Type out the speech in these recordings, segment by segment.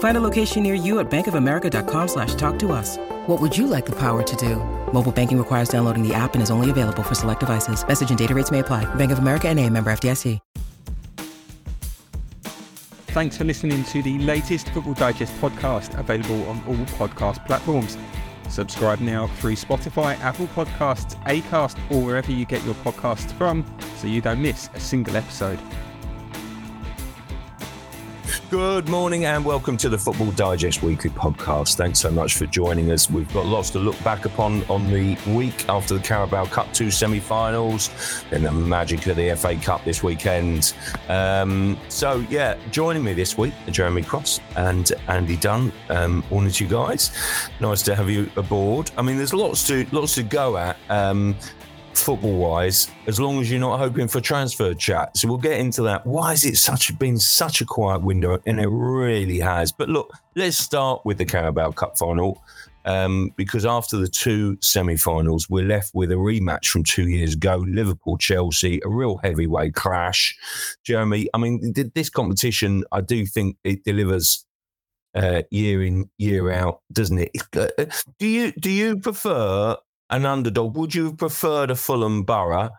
Find a location near you at bankofamerica.com slash talk to us. What would you like the power to do? Mobile banking requires downloading the app and is only available for select devices. Message and data rates may apply. Bank of America and a member FDIC. Thanks for listening to the latest Football Digest podcast, available on all podcast platforms. Subscribe now through Spotify, Apple Podcasts, Acast, or wherever you get your podcasts from so you don't miss a single episode. Good morning and welcome to the Football Digest Weekly Podcast. Thanks so much for joining us. We've got lots to look back upon on the week after the Carabao Cup two semi-finals, then the magic of the FA Cup this weekend. Um, so yeah, joining me this week, Jeremy Cross and Andy Dunn. Um, morning to you guys. Nice to have you aboard. I mean, there's lots to lots to go at. Um, football wise, as long as you're not hoping for transfer chat. So we'll get into that. Why has it such been such a quiet window? And it really has. But look, let's start with the Carabao Cup final. Um, because after the two semi-finals, we're left with a rematch from two years ago, Liverpool Chelsea, a real heavyweight clash. Jeremy, I mean, this competition, I do think it delivers uh, year in year out, doesn't it? Uh, do you do you prefer an underdog. Would you have preferred a Fulham Boro,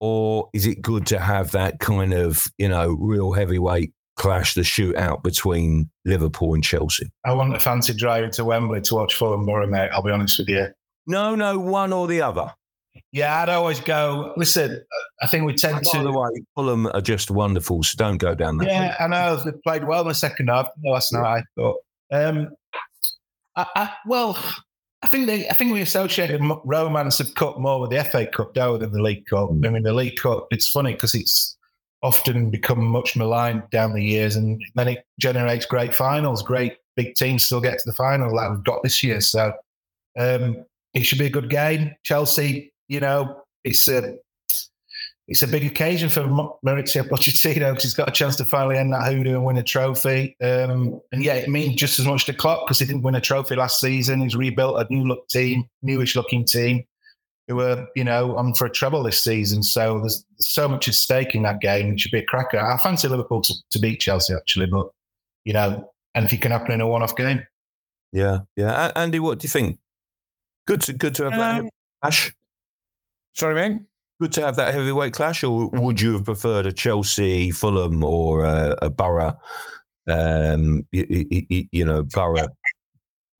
or is it good to have that kind of you know real heavyweight clash, the shootout between Liverpool and Chelsea? I want a fancy driving to Wembley to watch Fulham Boro, mate. I'll be honest with you. No, no, one or the other. Yeah, I'd always go. Listen, I think we tend to. By the way, Fulham are just wonderful, so don't go down there. Yeah, I know they played well in the second half last night. I thought. Um, I, I, well, I think they, I think we associate romance of cup more with the FA Cup now than the League Cup. I mean, the League Cup, it's funny because it's often become much maligned down the years, and then it generates great finals. Great big teams still get to the final like we've got this year. So um, it should be a good game. Chelsea, you know, it's a it's a big occasion for Mauricio Pochettino because he's got a chance to finally end that hoodoo and win a trophy. Um, and yeah, it means just as much to Klopp because he didn't win a trophy last season. He's rebuilt a new look team, newish looking team who are, you know, on for a treble this season. So there's so much at stake in that game. It should be a cracker. I fancy Liverpool to, to beat Chelsea actually, but you know, anything can happen in a one-off game. Yeah, yeah. Andy, what do you think? Good to good to have um, that. Ash. Sorry, man good to have that heavyweight clash, or would you have preferred a Chelsea, Fulham, or a, a Boro? Um, you, you, you, know, Boro.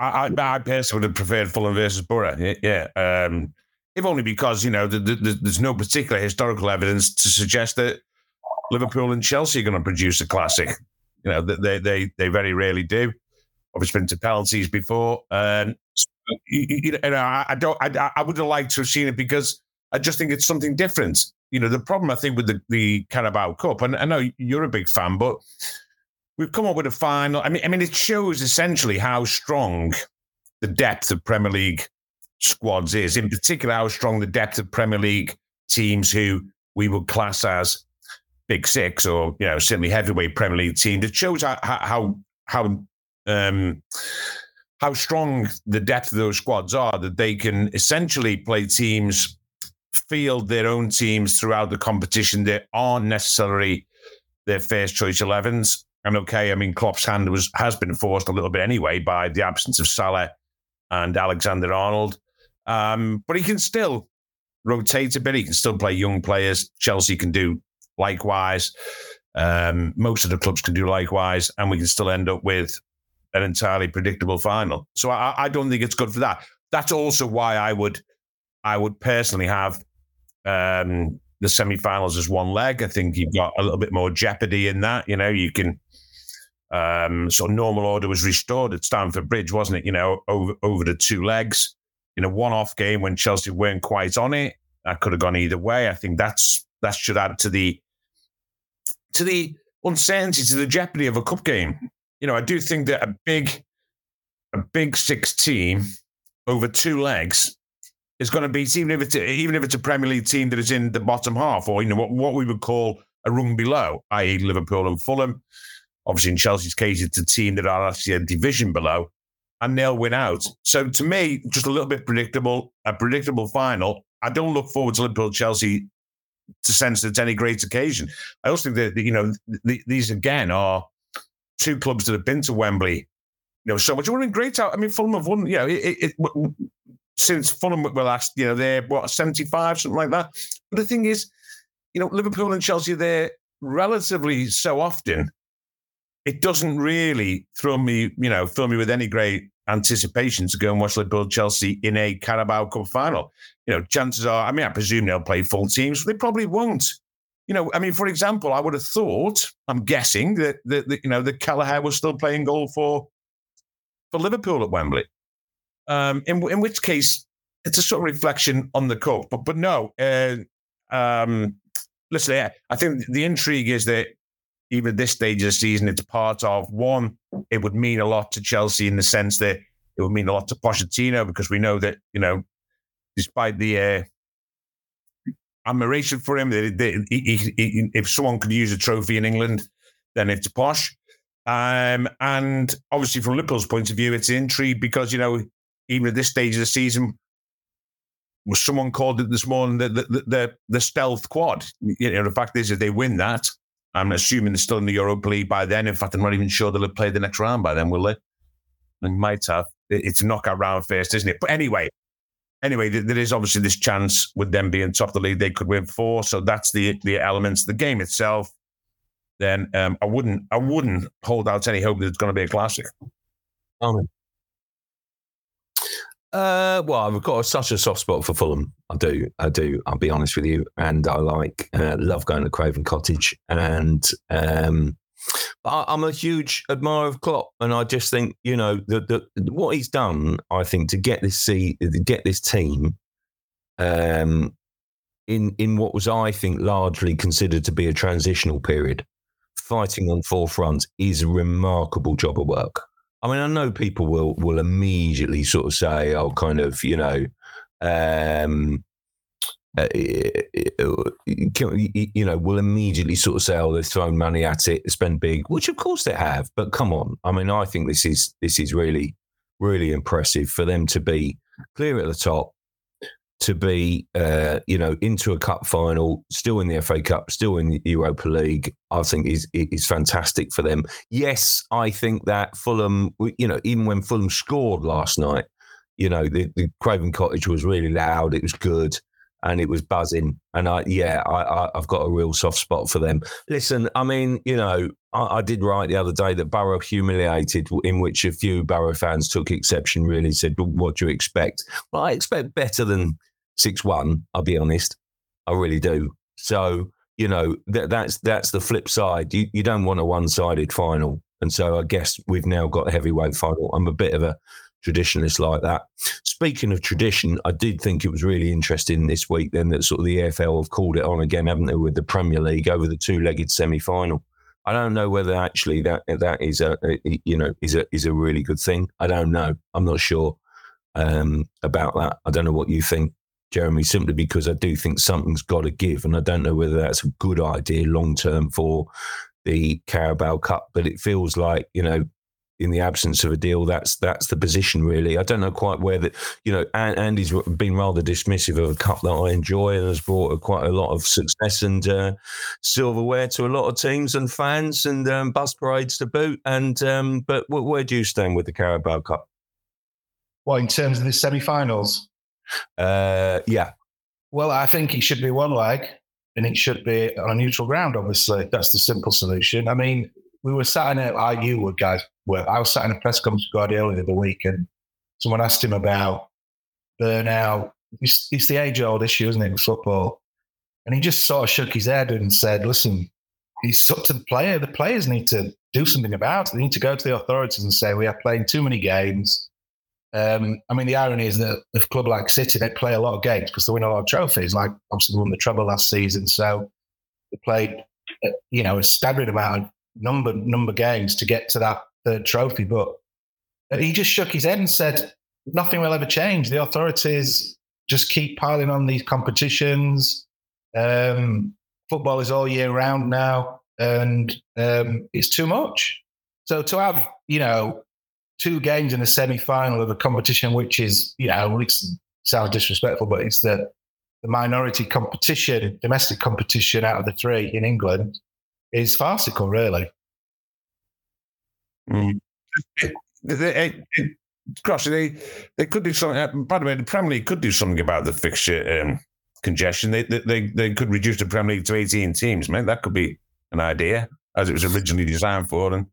I, I, personally would have preferred Fulham versus Boro. Yeah, um, if only because you know the, the, there's no particular historical evidence to suggest that Liverpool and Chelsea are going to produce a classic. You know, they they they very rarely do. Obviously, been to penalties before, and you, you know, I, don't. I, I would have liked to have seen it because I just think it's something different. You know, the problem I think with the, the Carabao Cup, and I know you're a big fan, but we've come up with a final. I mean, I mean, it shows essentially how strong the depth of Premier League squads is. In particular, how strong the depth of Premier League teams who we would class as Big Six or you know certainly heavyweight Premier League teams. It shows how how how um, how strong the depth of those squads are that they can essentially play teams field their own teams throughout the competition that aren't necessarily their first choice 11s. And okay, I mean, Klopp's hand was has been forced a little bit anyway by the absence of Salah and Alexander Arnold. Um, but he can still rotate a bit. He can still play young players. Chelsea can do likewise. Um, most of the clubs can do likewise, and we can still end up with an entirely predictable final. So I, I don't think it's good for that. That's also why I would I would personally have um, the semi-finals as one leg. I think you've got a little bit more jeopardy in that. You know, you can um, of normal order was restored at Stamford Bridge, wasn't it? You know, over over the two legs in a one-off game when Chelsea weren't quite on it. That could have gone either way. I think that's that should add to the to the uncertainty, to the jeopardy of a cup game. You know, I do think that a big a big six team over two legs is going to beat even if it's a, even if it's a Premier League team that is in the bottom half, or you know what what we would call a rung below, i.e., Liverpool and Fulham. Obviously, in Chelsea's case, it's a team that are actually a division below, and they'll win out. So to me, just a little bit predictable, a predictable final. I don't look forward to Liverpool Chelsea to sense that it's any great occasion. I also think that you know the, these again are two clubs that have been to Wembley you know, so much. We're in great out. I mean, Fulham have won, you know, it, it, it, since Fulham were last, you know, they're what, 75, something like that. But the thing is, you know, Liverpool and Chelsea, they're relatively so often. It doesn't really throw me, you know, fill me with any great anticipation to go and watch Liverpool Chelsea in a Carabao Cup final. You know, chances are, I mean, I presume they'll play full teams, they probably won't. You know, I mean, for example, I would have thought, I'm guessing that, that, that you know, that Kelleher was still playing goal for for Liverpool at Wembley. Um, in, in which case, it's a sort of reflection on the cup. But but no, uh, um, listen, I think the intrigue is that even this stage of the season, it's part of one. It would mean a lot to Chelsea in the sense that it would mean a lot to Pochettino because we know that you know, despite the uh, admiration for him, if someone could use a trophy in England, then it's Posh. Um, and obviously, from Liverpool's point of view, it's intrigue because, you know, even at this stage of the season, was someone called it this morning the, the, the, the stealth quad. You know, the fact is, if they win that, I'm assuming they're still in the Europa League by then. In fact, I'm not even sure they'll have played the next round by then, will they? They might have. It's a knockout round first, isn't it? But anyway, anyway, there is obviously this chance with them being top of the league, they could win four. So that's the the elements. The game itself, then um, I wouldn't I wouldn't hold out any hope that it's going to be a classic. Amen. Uh, well, I've got such a soft spot for Fulham. I do, I do. I'll be honest with you, and I like, uh, love going to Craven Cottage, and um, I, am a huge admirer of Klopp, and I just think you know the, the what he's done. I think to get this see get this team, um, in in what was I think largely considered to be a transitional period fighting on four fronts is a remarkable job of work. I mean, I know people will will immediately sort of say, "Oh, kind of, you know, um, uh, you know, will immediately sort of say, "Oh, they've thrown money at it, spend big," which of course they have. But come on, I mean, I think this is this is really, really impressive for them to be clear at the top, to be, uh, you know, into a cup final, still in the FA Cup, still in the Europa League, I think is is fantastic for them. Yes, I think that Fulham, you know, even when Fulham scored last night, you know, the, the Craven Cottage was really loud. It was good and it was buzzing. And I, yeah, I, I, have got a real soft spot for them. Listen, I mean, you know, I, I, did write the other day that Boro humiliated, in which a few Boro fans took exception. Really said, "What do you expect?" Well, I expect better than six one. I'll be honest, I really do. So you know that that's that's the flip side. You you don't want a one sided final, and so I guess we've now got a heavyweight final. I'm a bit of a traditionalist like that. Speaking of tradition, I did think it was really interesting this week then that sort of the EFL have called it on again, haven't they, with the Premier League over the two legged semi final. I don't know whether actually that that is a, you know is a is a really good thing. I don't know. I'm not sure um, about that. I don't know what you think. Jeremy, simply because I do think something's got to give. And I don't know whether that's a good idea long term for the Carabao Cup, but it feels like, you know, in the absence of a deal, that's that's the position really. I don't know quite where that you know. Andy's been rather dismissive of a cup that I enjoy and has brought quite a lot of success and uh, silverware to a lot of teams and fans and um, bus parades to boot. And um, but where do you stand with the Carabao Cup? Well, in terms of the semi-finals, uh, yeah. Well, I think it should be one leg and it should be on a neutral ground, obviously. That's the simple solution. I mean, we were sat in a, I, you were guys, well, I was sat in a press conference with Guardiola the other week and someone asked him about burnout. It's, it's the age old issue, isn't it, with football? And he just sort of shook his head and said, listen, he's up to the player. The players need to do something about it. They need to go to the authorities and say, we are playing too many games. Um, I mean, the irony is that a club like City, they play a lot of games because they win a lot of trophies. Like, obviously, won the treble last season. So they played, uh, you know, a staggering amount of number, number games to get to that third trophy. But he just shook his head and said, nothing will ever change. The authorities just keep piling on these competitions. Um, football is all year round now, and um, it's too much. So to have, you know, two games in a semi-final of a competition, which is, you know, it sounds disrespectful, but it's the the minority competition, domestic competition out of the three in England, is farcical, really. Mm. Gosh, they they could do something. Uh, by the way, the Premier League could do something about the fixture um, congestion. They, they they could reduce the Premier League to eighteen teams. Man, that could be an idea as it was originally designed for. And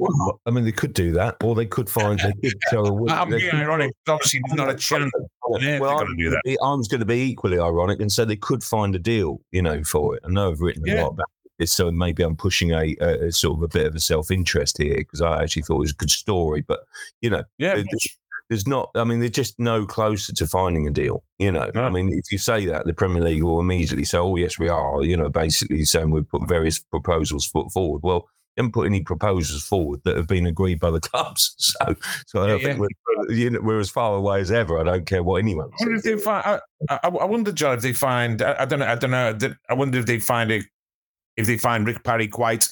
well, I mean, they could do that, or they could find they could tell. I'm being ironic. Obviously, not a chance. well, I'm, do that. Going to be equally ironic and so they could find a deal, you know, for it. I know I've written yeah. a lot about it, so maybe I'm pushing a, a, a sort of a bit of a self interest here because I actually thought it was a good story, but you know, yeah. There's, there's not. I mean, they're just no closer to finding a deal. You know, no. I mean, if you say that, the Premier League will immediately say, "Oh, yes, we are." You know, basically saying we've put various proposals forward. Well, haven't put any proposals forward that have been agreed by the clubs. So, so I don't yeah, think yeah. We're, you know, we're as far away as ever. I don't care what anyone. I wonder if they find. I, I, I, wonder, John, if they find. I, I, don't know. I don't know. I wonder if they find it. If they find Rick Parry quite.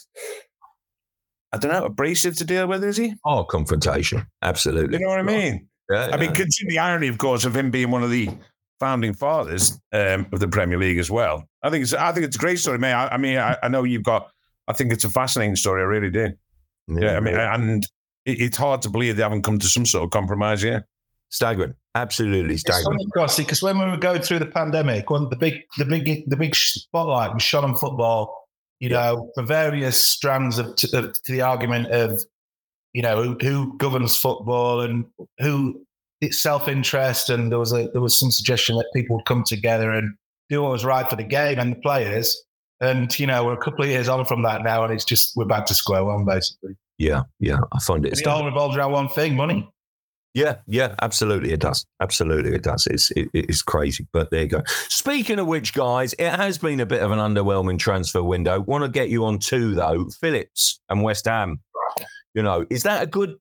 I don't know, abrasive to deal with, is he? Oh, confrontation. Absolutely. You know what I mean? Yeah, I mean, consider the irony, of course, of him being one of the founding fathers um, of the Premier League as well. I think it's I think it's a great story, man. I, I mean, I, I, know you've got I think it's a fascinating story. I really do. Yeah, yeah I mean, and it, it's hard to believe they haven't come to some sort of compromise yet. Staggering, absolutely staggering. Because when we were going through the pandemic, one the big, the big, the big spotlight was shot on football. You yeah. know, for various strands of, to, of, to the argument of, you know, who, who governs football and who it's self interest, and there was a there was some suggestion that people would come together and do what was right for the game and the players. And you know, we're a couple of years on from that now, and it's just we're back to square one, basically. Yeah, yeah, I find it. It all revolves around one thing: money. Yeah, yeah, absolutely, it does. Absolutely, it does. It's it, it's crazy, but there you go. Speaking of which, guys, it has been a bit of an underwhelming transfer window. Want to get you on two though, Phillips and West Ham. You know, is that a good?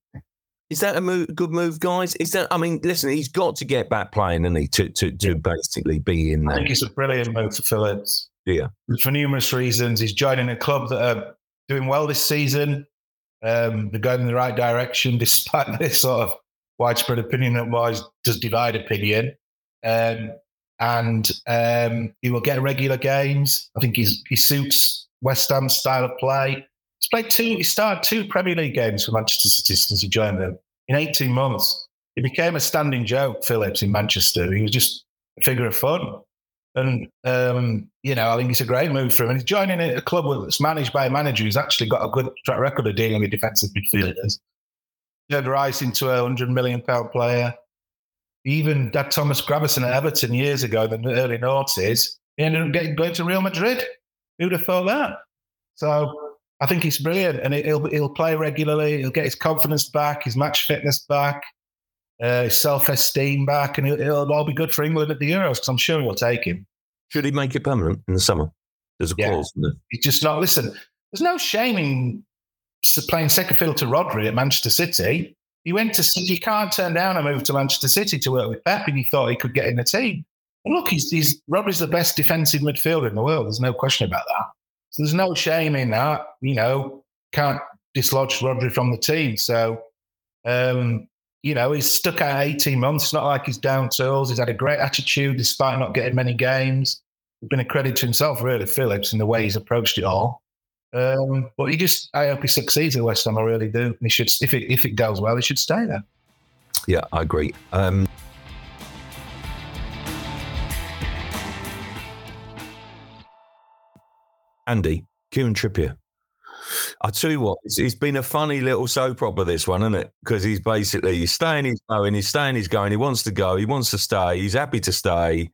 Is that a move, good move, guys? Is that? I mean, listen, he's got to get back playing, and he to to to basically be in there. I think it's a brilliant move for Phillips. For numerous reasons. He's joining a club that are doing well this season. Um, they're going in the right direction, despite this sort of widespread opinion that was does divide opinion. Um, and um, he will get regular games. I think he's, he suits West Ham's style of play. He's played two. He started two Premier League games for Manchester City since he joined them in 18 months. He became a standing joke, Phillips, in Manchester. He was just a figure of fun. And, um, you know, I think it's a great move for him. And he's joining a club that's managed by a manager who's actually got a good track record of dealing with defensive midfielders. Turned Rice into a £100 million player. Even that Thomas Gravesen at Everton years ago, in the early noughties. He ended up getting going to Real Madrid. Who'd have thought that? So I think he's brilliant. And he'll, he'll play regularly. He'll get his confidence back, his match fitness back uh, his self esteem back, and it'll, it'll, all be good for England at the Euros because I'm sure he'll take him. Should he make it permanent in the summer? There's a yeah. clause. He's just not. Listen, there's no shame in playing second fiddle to Rodri at Manchester City. He went to City. You can't turn down a move to Manchester City to work with Pep, and he thought he could get in the team. And look, he's, he's Rodri's the best defensive midfielder in the world. There's no question about that. So there's no shame in that. You know, can't dislodge Rodri from the team. So um, you know, he's stuck out 18 months. It's not like he's down tools. He's had a great attitude despite not getting many games. He's been a credit to himself, really, Phillips, in the way he's approached it all. Um, but he just, I hope he succeeds at West Ham. I really do. He should, if it if it goes well, he should stay there. Yeah, I agree. Um, Andy, Kieran Trippier. I tell you what, it's, it's been a funny little soap opera this one, isn't it? Because he's basically he's staying, he's going, he's staying, he's going. He wants to go, he wants to stay, he's happy to stay.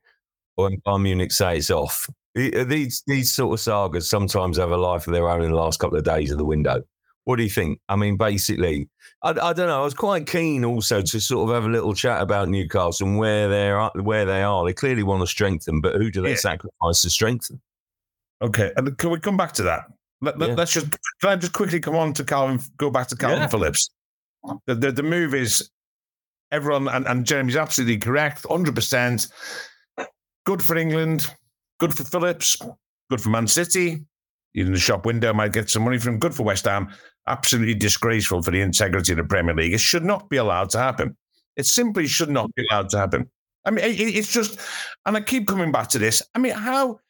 When Bayern Munich say it's off, uh, These these sort of sagas sometimes have a life of their own in the last couple of days of the window. What do you think? I mean, basically, I, I don't know. I was quite keen also to sort of have a little chat about Newcastle and where they're where they are. They clearly want to strengthen, but who do they yeah. sacrifice to strengthen? Okay, and can we come back to that? Let, us yeah. just can I just quickly come on to Kalvin? Go back to Kalvin yeah. Phillips. The, the, the move is everyone, and, and Jeremy's absolutely correct. Hundred percent. Good for England. Good for Phillips. Good for Man City. Even the shop window might get some money from. Good for West Ham. Absolutely disgraceful for the integrity of the Premier League. It should not be allowed to happen. It simply should not be allowed to happen. I mean, it, it's just, and I keep coming back to this. I mean, how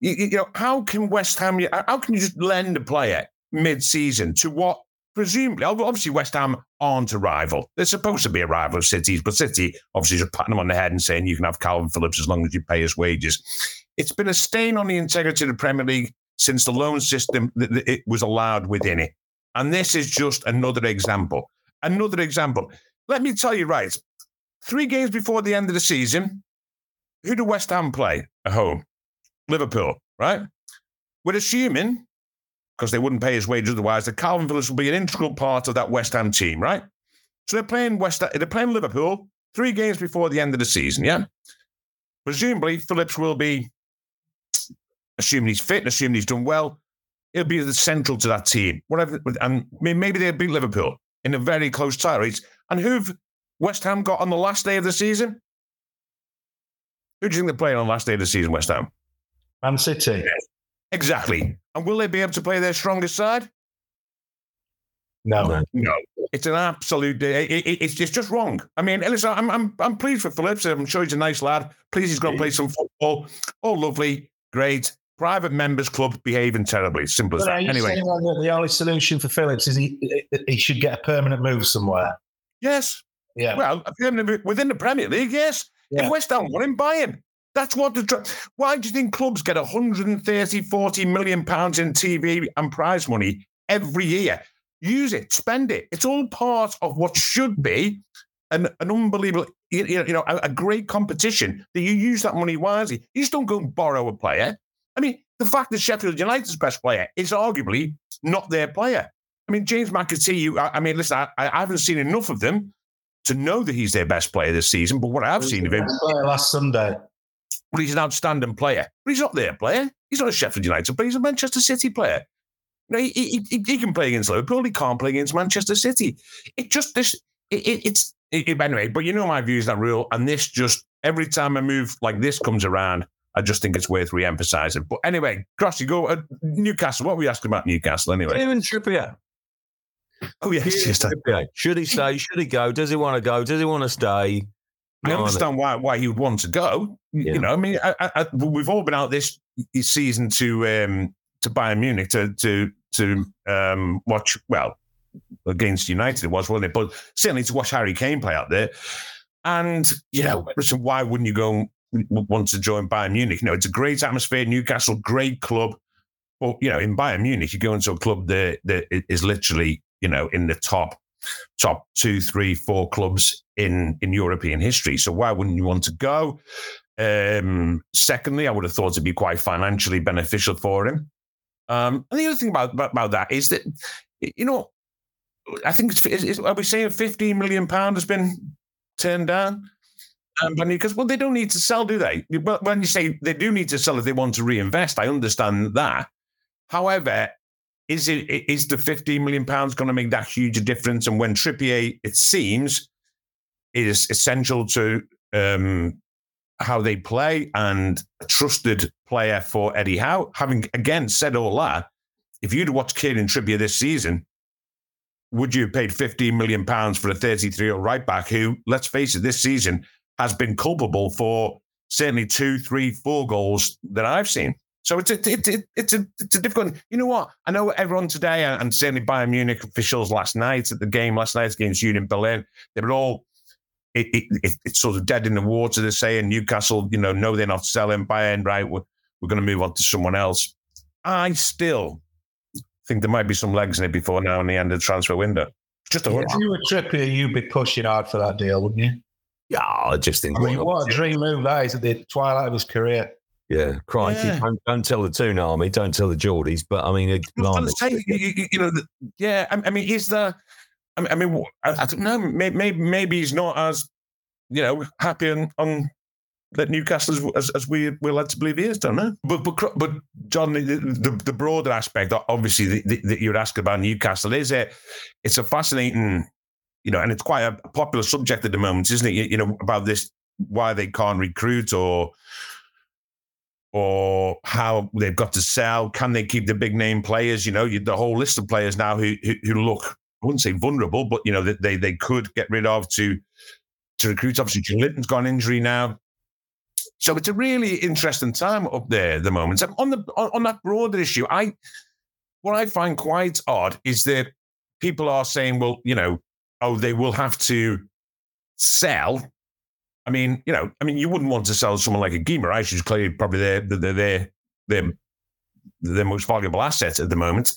you, you know how can West Ham? How can you just lend a player mid-season to what presumably, obviously, West Ham aren't a rival. They're supposed to be a rival of City's, but City obviously just patting them on the head and saying you can have Kalvin Phillips as long as you pay his wages. It's been a stain on the integrity of the Premier League since the loan system that it was allowed within it. And this is just another example. Another example. Let me tell you right. Three games before the end of the season, who do West Ham play at home? Liverpool, right? We're assuming, because they wouldn't pay his wages otherwise, that Kalvin Phillips will be an integral part of that West Ham team, right? So they're playing West they're playing Liverpool three games before the end of the season, yeah? Presumably, Phillips will be assuming he's fit, assuming he's done well, he'll be the central to that team. Whatever, and maybe they'll beat Liverpool in a very close tie race. And who've West Ham got on the last day of the season? Who do you think they're playing on the last day of the season, West Ham? Man City. Exactly. And will they be able to play their strongest side? No, no. It's an absolute. It, it, it's just just wrong. I mean, listen, I'm I'm I'm pleased for Phillips. I'm sure he's a nice lad. Pleased he's going to play some football. Oh, lovely, great private members club behaving terribly. Simple as but that. Anyway, the only solution for Phillips is he he should get a permanent move somewhere. Yes. Yeah. Well, within the Premier League, yes. Yeah. If West Ham want him, buy him. That's what the. Why do you think clubs get 130, 40 million pounds in TV and prize money every year? Use it, spend it. It's all part of what should be an, an unbelievable, you know, a, a great competition that you use that money wisely. You just don't go and borrow a player. I mean, the fact that Sheffield United's best player is arguably not their player. I mean, James McAtee, I, I mean, listen, I, I, haven't seen enough of them to know that he's their best player this season, but what I have seen of him. last Sunday. Well, he's an outstanding player, but he's not their player. He's not a Sheffield United player, he's a Manchester City player. You know, he, he, he can play against Liverpool, he can't play against Manchester City. It just, this, it, it, it's, it, anyway, but you know my views that rule, and this just, every time a move like this comes around, I just think it's worth re-emphasising. But anyway, Cross, you go uh, Newcastle. What were we asking about Newcastle anyway? Kieran Trippier. Oh yes, yes. Should he stay? Should he go? Does he want to go? Does he want to stay? I understand why why he would want to go. Yeah. You know, I mean, I, I, we've all been out this season to um, to Bayern Munich to to to um, watch. Well, against United it was, wasn't it? But certainly to watch Harry Kane play out there. And you know, listen, why wouldn't you go want to join Bayern Munich. You know, it's a great atmosphere. Newcastle, great club. But you know, in Bayern Munich, you go into a club that that is literally you know in the top top two, three, four clubs in in European history. So why wouldn't you want to go? Um, secondly, I would have thought it'd be quite financially beneficial for him. Um, and the other thing about, about, that is that you know, I think it's, is, are we saying fifteen million pound has been turned down? company because well they don't need to sell do they well when you say they do need to sell if they want to reinvest i understand that however is it is the 15 million pounds going to make that huge a difference and when trippier it seems is essential to um, how they play and a trusted player for eddie howe having again said all that if you'd watched Kieran Trippier this season would you have paid 15 million pounds for a 33 year old right back who, let's face it, this season has been culpable for certainly two, three, four goals that I've seen. So it's a, it, it, it's a it's a difficult. You know what? I know everyone today, and certainly Bayern Munich officials last night at the game last night against Union Berlin, they were all it, it, it's sort of dead in the water. They're saying Newcastle, you know, no, they're not selling Bayern. Right, we're we're going to move on to someone else. I still think there might be some legs in it before now and the end of the transfer window. Just a yeah, if you were Trippier, you'd be pushing hard for that deal, wouldn't you? Yeah, I just think. I mean, what a dream move that is at the twilight of his career. Yeah, crikey! Yeah. Don't, don't tell the Toon Army, don't tell the Geordies. But I mean, I blimey. was gonna say, you, you- you know, the- yeah. I, I mean, is there? I mean, I, mean, I, I don't know. Maybe, maybe, maybe he's not as, you know, happy on, on that Newcastle as, as, as we we're led to believe he is. Don't know. But but but John, the, the, the broader aspect, obviously, that that you'd ask about Newcastle is it? It's a fascinating, you know, and it's quite a popular subject at the moment, isn't it? You, you know, about this why they can't recruit or or how they've got to sell. Can they keep the big name players? You know, you, the whole list of players now who, who who look, I wouldn't say vulnerable, but you know that they they could get rid of to to recruit. Obviously, Linton's got an injury now. So it's a really interesting time up there at the moment. So on the on, on that broader issue, I what I find quite odd is that people are saying, well, you know, oh, they will have to sell. I mean, you know, I mean, you wouldn't want to sell someone like a Guimaraes, who's clearly probably their their their their, their most valuable asset at the moment,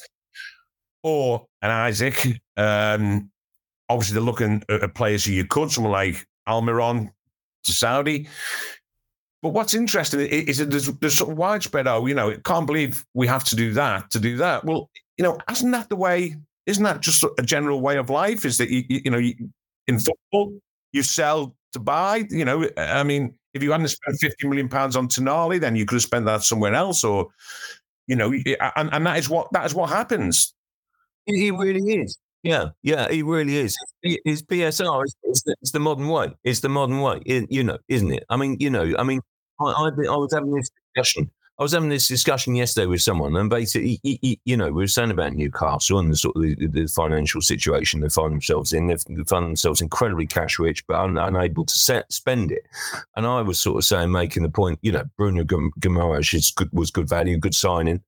or an Isak. Um, obviously, they're looking at, players who you could, someone like Almiron to Saudi. But what's interesting is that there's, there's sort of widespread, oh, you know, can't believe we have to do that to do that. Well, you know, isn't that the way? Isn't that just a general way of life? Is that, you you know, in football, you sell to buy? You know, I mean, if you hadn't spent mm. 50 million pounds on Tonali, then you could have spent that somewhere else or, you know, and, and that is what that is what happens. He really is. Yeah, yeah, he really is. His PSR is it's the, the modern way. It's the modern way, you know, isn't it? I mean, you know, I mean, I, I, I was having this discussion. I was having this discussion yesterday with someone, and basically, you know, we were saying about Newcastle and the sort of the, the financial situation they find themselves in. They find themselves incredibly cash rich, but un, unable to set, spend it. And I was sort of saying, making the point, you know, Bruno Guimaraes is good, was good value, good signing.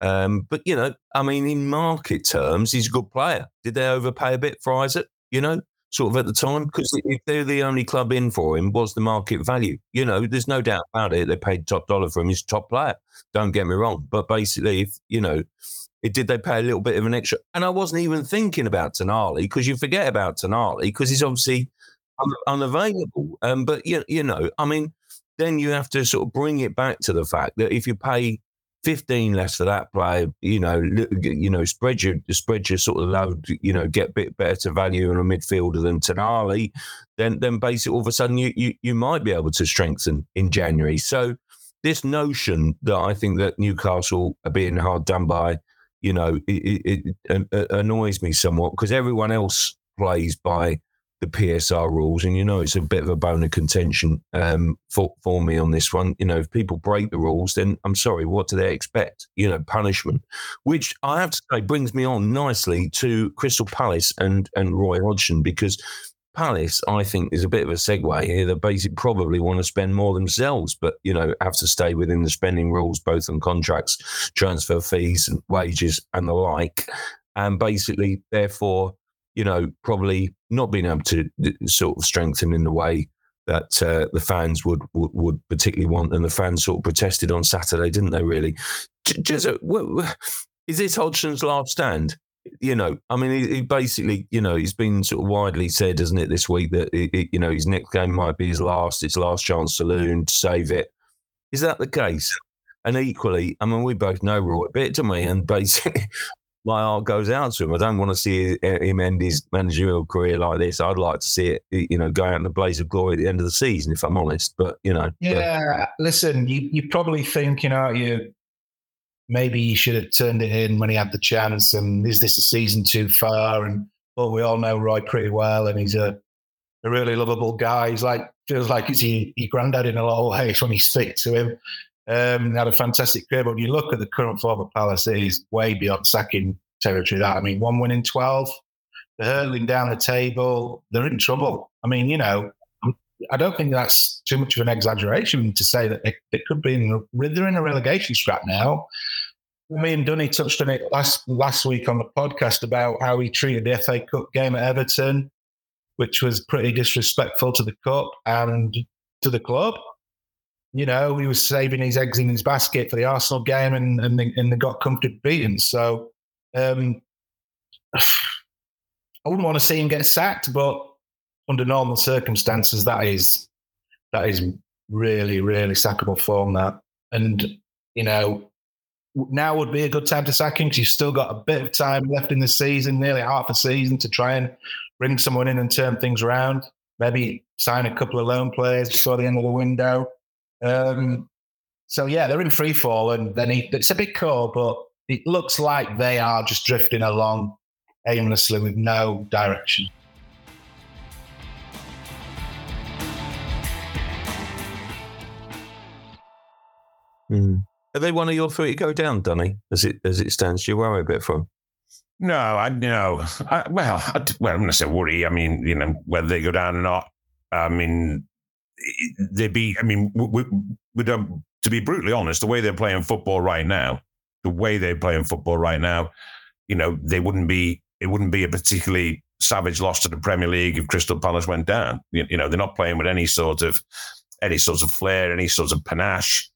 Um, but you know, I mean, in market terms, he's a good player. Did they overpay a bit for Isak? You know, sort of at the time, because if they're the only club in for him, was the market value? You know, there's no doubt about it. They paid top dollar for him. He's top player. Don't get me wrong, but basically, if you know. It, did they pay a little bit of an extra? And I wasn't even thinking about Tonali because you forget about Tonali because he's obviously un- unavailable. Um, but you, you know, I mean, then you have to sort of bring it back to the fact that if you pay 15 less for that player, you know, you know, spread your spread your sort of load, you know, get a bit better to value in a midfielder than Tonali, then then basically all of a sudden you you you might be able to strengthen in January. So this notion that I think that Newcastle are being hard done by, you know, it, it, it annoys me somewhat because everyone else plays by the PSR rules, and you know it's a bit of a bone of contention um, for for me on this one. You know, if people break the rules, then I'm sorry, what do they expect? You know, punishment, which I have to say brings me on nicely to Crystal Palace and and Roy Hodgson because Palace, I think, is a bit of a segue here. They basically probably want to spend more themselves, but you know have to stay within the spending rules, both on contracts, transfer fees, and wages, and the like, and basically, therefore you know, probably not being able to uh, sort of strengthen in the way that uh, the fans would, would would particularly want, and the fans sort of protested on Saturday, didn't they? Really, just uh, is this Hodgson's last stand? You know, I mean, he, basically, you know, he's been sort of widely said, isn't it, this week that he, he- you know his next game might be his last, his last chance saloon to save it. Is that the case? And equally, I mean, we both know Roy a bit, don't we? And basically, my heart goes out to him. I don't want to see him end his managerial career like this. I'd like to see it, you know, go out in a blaze of glory at the end of the season, if I'm honest. But you know, but- Yeah, uh, listen, you you probably think you know you maybe he should have turned it in when he had the chance, and is this a season too far? And well, we all know Roy pretty well, and he's a a really lovable guy. He's like feels like he's your, your granddad in a lot of ways when you speak to him. Um, had a fantastic career, but when you look at the current form of Palace, is way beyond sacking territory. That I mean, one win in twelve, they're hurtling down the table, they're in trouble. I mean, you know, I don't think that's too much of an exaggeration to say that it, it could be in, they're in a relegation scrap now. Me and Dunny touched on it last last week on the podcast about how he treated the FA Cup game at Everton, which was pretty disrespectful to the cup and to the club. You know, he was saving his eggs in his basket for the Arsenal game, and and and they got comfortably beaten. So, um, I wouldn't want to see him get sacked, but under normal circumstances, that is that is really, really sackable form. That and you know now would be a good time to sack him because you've still got a bit of time left in the season, nearly half a season, to try and bring someone in and turn things around. Maybe sign a couple of loan players before the end of the window. Um, so yeah, they're in free fall, and then he, it's a big call, but it looks like they are just drifting along aimlessly with no direction. Mm. Are they one of your three to go down, Dunny? As it as it stands, do you worry a bit for them? No, I know. I, well, I, well, I'm going to say worry. I mean, you know, whether they go down or not. I mean, they be. I mean, we, we don't. To be brutally honest, the way they're playing football right now, the way they're playing football right now, you know, they wouldn't be. It wouldn't be a particularly savage loss to the Premier League if Crystal Palace went down. You, you know, they're not playing with any sort of any sort of flair, any sort of panache.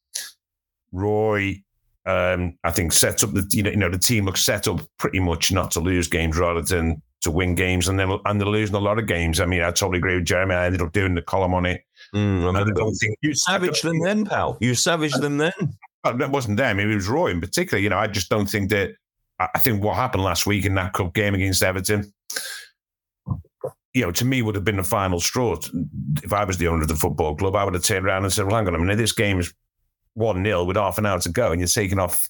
Roy, um, I think, sets up the you know, you know the team looks set up pretty much not to lose games rather than to win games, and then and they're losing a lot of games. I mean, I totally agree with Jeremy. I ended up doing the column on it. Mm, I, don't think you savaged them then, pal. You savaged them then. Well, that wasn't them. It was Roy in particular. You know, I just don't think that. I think what happened last week in that cup game against Everton, you know, to me would have been the final straw. If I was the owner of the football club, I would have turned around and said, "Well, hang on a minute, this game is one 0 with half an hour to go, and you're taking off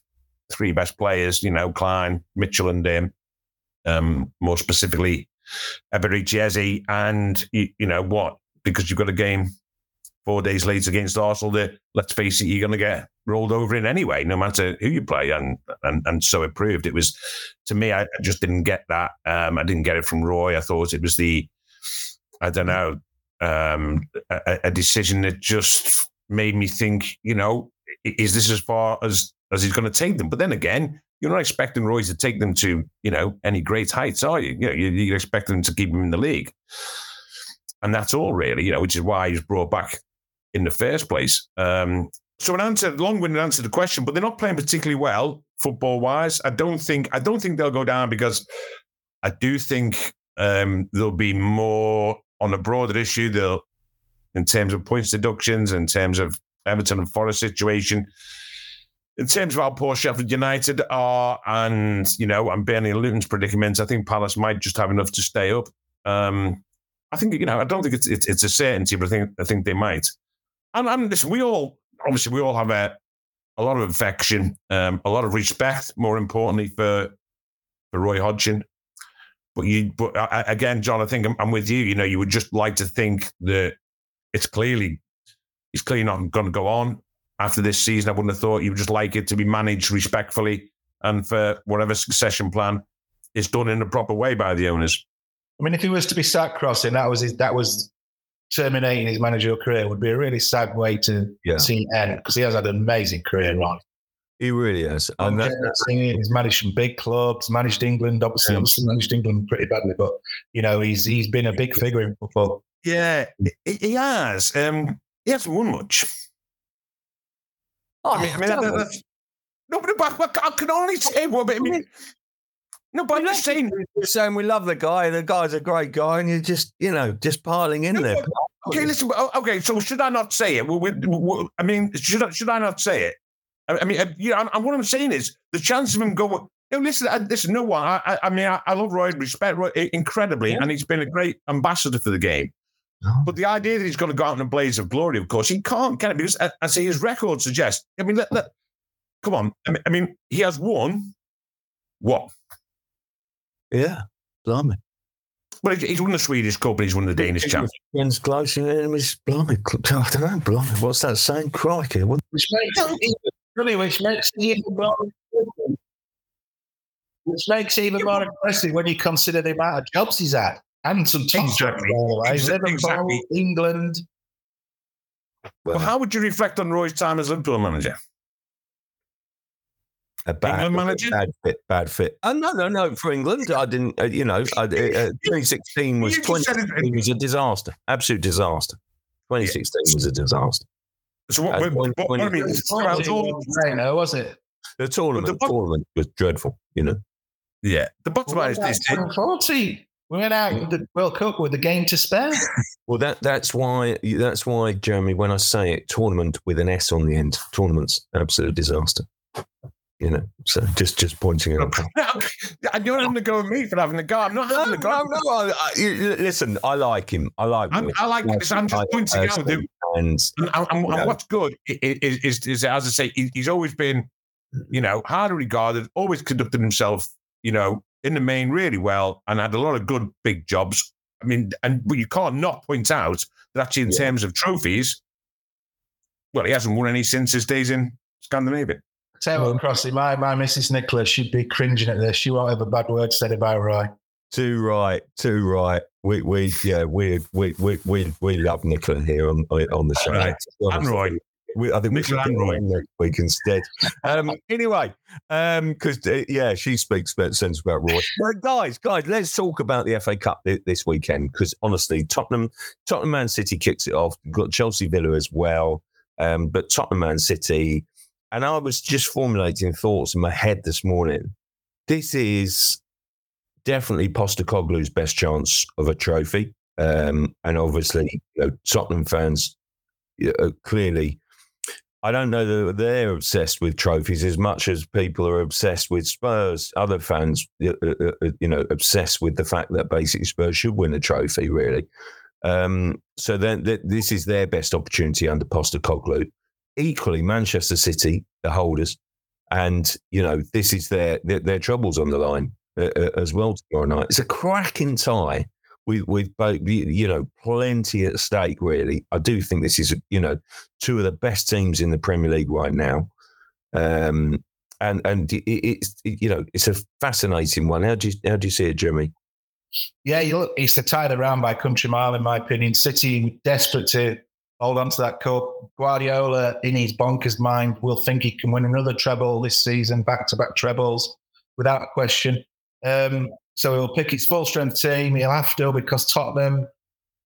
three best players. You know, Clyne, Mitchell, and um, um, more specifically, Eberechi and you, you know what? Because you've got a game four days later against Arsenal that, let's face it, you're going to get rolled over in anyway, no matter who you play. And and and so it proved. It was to me, I, just didn't get that. Um, I didn't get it from Roy. I thought it was the, I don't know, um, a, a, decision that just made me think, you know, is this as far as as he's going to take them? But then again, you're not expecting Roy to take them to, you know, any great heights, are you? You know, you're expecting them to keep them in the league. And that's all really, you know, which is why he was brought back in the first place. Um, so an answer, long-winded answer to the question, but they're not playing particularly well football-wise. I don't think I don't think they'll go down because I do think um, there'll be more on a broader issue. They'll, in terms of points deductions, in terms of Everton and Forest situation, in terms of how poor Sheffield United are, and you know, and Burnley and Luton's predicaments, I think Palace might just have enough to stay up. Um, I think you know, I don't think it's it's, it's a certainty, but I think I think they might. And, and listen, we all obviously we all have a, a lot of affection, um, a lot of respect, more importantly for for Roy Hodgson. But you, but again, John, I think I'm, I'm with you. You know, you would just like to think that it's clearly it's clearly not going to go on after this season. I wouldn't have thought you would just like it to be managed respectfully and for whatever succession plan is done in a proper way by the owners. I mean, if he was to be sacked crossing, that was his, that was terminating his managerial career would be a really sad way to yeah. see it end because he has had an amazing career, Ron. He really has. And that, he's managed some big clubs, managed England, obviously, yeah. obviously managed England pretty badly, but you know, he's he's been a big figure in football. Yeah, he has. Um, he hasn't won much. Oh, I mean, I mean that, that, no, but I can only say one. But I mean, no, but I'm saying. You're saying we love the guy. The guy's a great guy, and you're just, you know, just piling in no, there. Okay, listen. Okay, so should I not say it? Well, we, we, I mean, should I, should I not say it? I, I mean, uh, you know, what I'm saying is the chance of him going. You know, listen, I, listen. No one. I, I mean, I, I, love Roy, respect Roy incredibly, yeah. and he's been a great ambassador for the game. But the idea that he's going to go out in a blaze of glory, of course, he can't, can it? Because I, I say his record suggests. I mean, let, let, come on. I mean, I mean, he has won what yeah, blimey. Well, he's won the Swedish Cup and he's won the Danish Championship. Against close enemies, blimey. I don't know, blimey. What's that saying? Crikey. What? Which makes, really, which makes even more which makes even more impressive when you consider the amount of jobs he's had and some exactly. Liverpool, exactly. England. Well, well, how would you reflect on Roy's time as Liverpool manager? A bad, manager? bad fit, bad fit. Oh, no, no, no. For England, I didn't. Uh, you know, I, uh, 2016 was 2016 was a disaster, absolute disaster. 2016 was a disaster. So what? Uh, what, what, what I mean, no, was it? The tournament, the tournament was dreadful. You know. Yeah, the bottom line is this: 40. We went out with the World Cup with a game to spare. Well, that that's why that's why Jeremy, when I say it, tournament with an S on the end, tournament's absolute disaster. You know, so just just pointing it out. you're having to go with me for having a go. I'm not No, having a go. no, no. I, I, listen, I like him. I like. I'm, him. I like this. I'm just pointing out that and And, and- and what's good is, is, is, as I say, he's always been, you know, highly regarded, always conducted himself, you know, in the main really well, and had a lot of good big jobs. I mean, and but you can't not point out that actually, in Yeah. terms of trophies, well, he hasn't won any since his days in Scandinavia. Tell you what, Crossy, my, my Mrs. Nicholas, she'd be cringing at this. She won't have a bad word said about Roy. too right, too right. We we yeah we we we we, we love Nicola here on on the show. Right. To be honest, And Roy. We, I think we Nicola should and get Roy. her next week instead. Um, anyway, because uh, yeah, she speaks about sense about Roy. But guys, guys, let's talk about the FA Cup thi- this weekend. Because honestly, Tottenham, Tottenham Man City kicks it off. Got Chelsea Villa as well, um, but Tottenham Man City. And I was just formulating thoughts in my head this morning. This is definitely Postecoglou's best chance of a trophy. Um, and obviously, you know, Tottenham fans clearly I don't know that they're obsessed with trophies as much as people are obsessed with Spurs. Other fans, uh, uh, uh, you know, obsessed with the fact that basically Spurs should win a trophy, really. Um, so then th- this is their best opportunity under Postecoglou. Equally, Manchester City, the holders, and you know this is their their, their troubles on the line uh, uh, as well tomorrow night. It's a cracking tie with with both you know plenty at stake. Really, I do think this is you know two of the best teams in the Premier League right now. Um, and and it, it's you know it's a fascinating one. How do you how do you see it, Jeremy? Yeah, you look, it's the tied around by country mile, in my opinion. City desperate to hold on to that cup. Guardiola, in his bonkers mind, will think he can win another treble this season, back to back trebles, without a question. Um, so he'll pick his full strength team. He'll have to because Tottenham,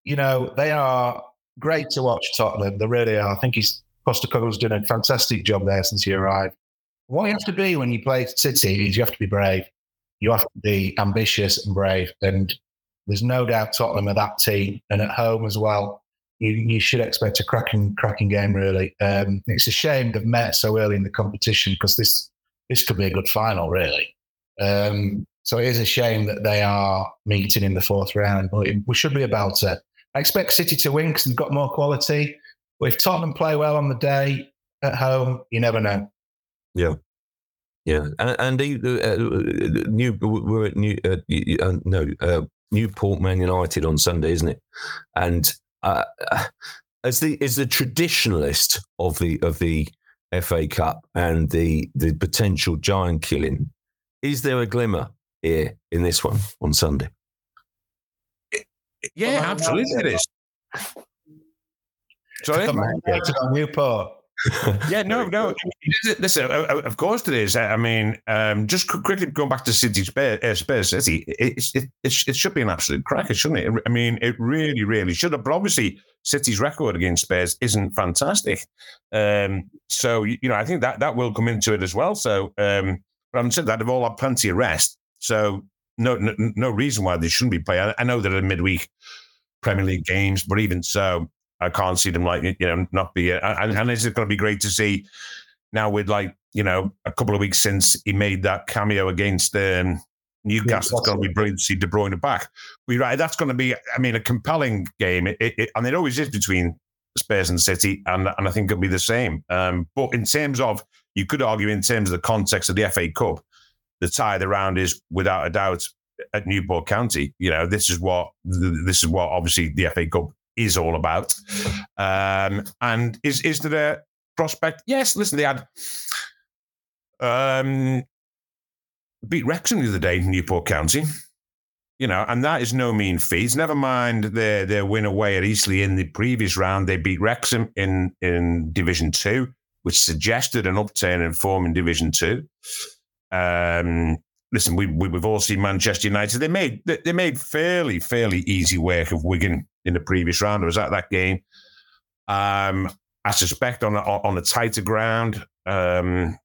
you know, they are great to watch. Tottenham, they really are. I think he's Postecoglou's done a fantastic job there since he arrived. What you have to be when you play City is you have to be brave. You have to be ambitious and brave. And there's no doubt Tottenham are that team, and at home as well. You, you should expect a cracking cracking game. Really, um, it's a shame they've met so early in the competition because this this could be a good final. Really, um, so it is a shame that they are meeting in the fourth round. But it, we should be about it. I expect City to win because they've got more quality. But if Tottenham play well on the day at home, you never know. Yeah, yeah, and, the, uh, new we're at New uh, uh, no uh, Newport Man United on Sunday, isn't it? And uh, as the as the traditionalist of the of the FA Cup and the the potential giant killing, is there a glimmer here in this one on Sunday? Yeah, absolutely, it is. Sorry. Yeah, to Newport. Yeah, no, no. Listen, of course it is. I mean, um, just quickly going back to City Spurs, uh, Spurs City, it, it, it, it should be an absolute cracker, shouldn't it? I mean, it really, really should have. But obviously, City's record against Spurs isn't fantastic. Um, so, you know, I think that that will come into it as well. So, um, but I'm saying that they've all had plenty of rest. So, no, no, no reason why they shouldn't be playing. I, I know they're midweek Premier League games, but even so, I can't see them like you know not be. Uh, and, and it's going to be great to see now with like you know a couple of weeks since he made that cameo against um, Newcastle. It's going to be brilliant to see De Bruyne back. We right, that's going to be. I mean, a compelling game. It, it, and it always is between Spurs and City, and and I think it'll be the same. Um, but in terms of, you could argue in terms of the context of the FA Cup, the tie of the round is without a doubt at Newport County. You know, this is what this is what obviously the FA Cup is all about. Um, and is is there a prospect? Yes. Listen, they had um, beat Wrexham the other day in Newport County. You know, and that is no mean feat. Never mind their their win away at Eastleigh in the previous round. They beat Wrexham in in Division Two, which suggested an upturn in form in Division Two. Um, listen, we, we have all seen Manchester United. They made they, made fairly fairly easy work of Wigan in the previous round. I was at that game. Um, I suspect on a, on a tighter ground, um,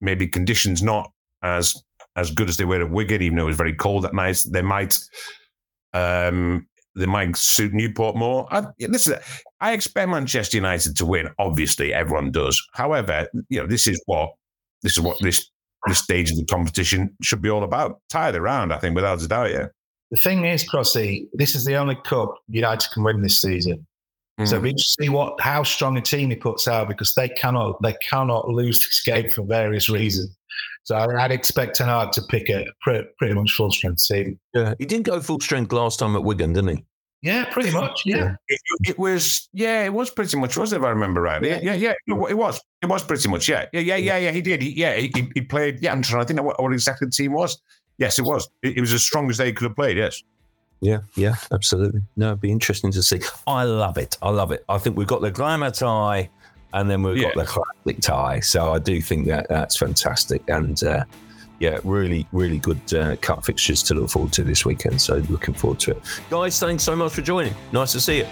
maybe conditions not as as good as they were at Wigan, even though it was very cold that night. They might Um, they might suit Newport more. I, listen, I expect Manchester United to win. Obviously, everyone does. However, you know this is what this is what this this stage of the competition should be all about. Tie the round, I think, without a doubt. Yeah. The thing is, Crossy, this is the only cup United can win this season. Mm. So we just see what how strong a team he puts out because they cannot they cannot lose this game for various reasons. So I'd expect Ten Hag to pick a pretty, pretty much full strength team. Yeah, he didn't go full strength last time at Wigan, didn't he? Yeah, pretty much. Yeah, it, it, was. Yeah, it was pretty much. Was it, if I remember right? Yeah, yeah, yeah. It was. It was pretty much. Yeah, yeah, yeah, yeah. yeah he did. He, yeah, he, he played. Yeah, I'm trying to think what, what exactly the team was. Yes, it was. It, it was as strong as they could have played. Yes. Yeah, yeah, absolutely. No, it'd be interesting to see. I love it. I love it. I think we've got the glamour tie and then we've yeah. got the classic tie. So I do think that that's fantastic. And uh, yeah, really, really good uh, cut fixtures to look forward to this weekend. So looking forward to it. Guys, thanks so much for joining. Nice to see you.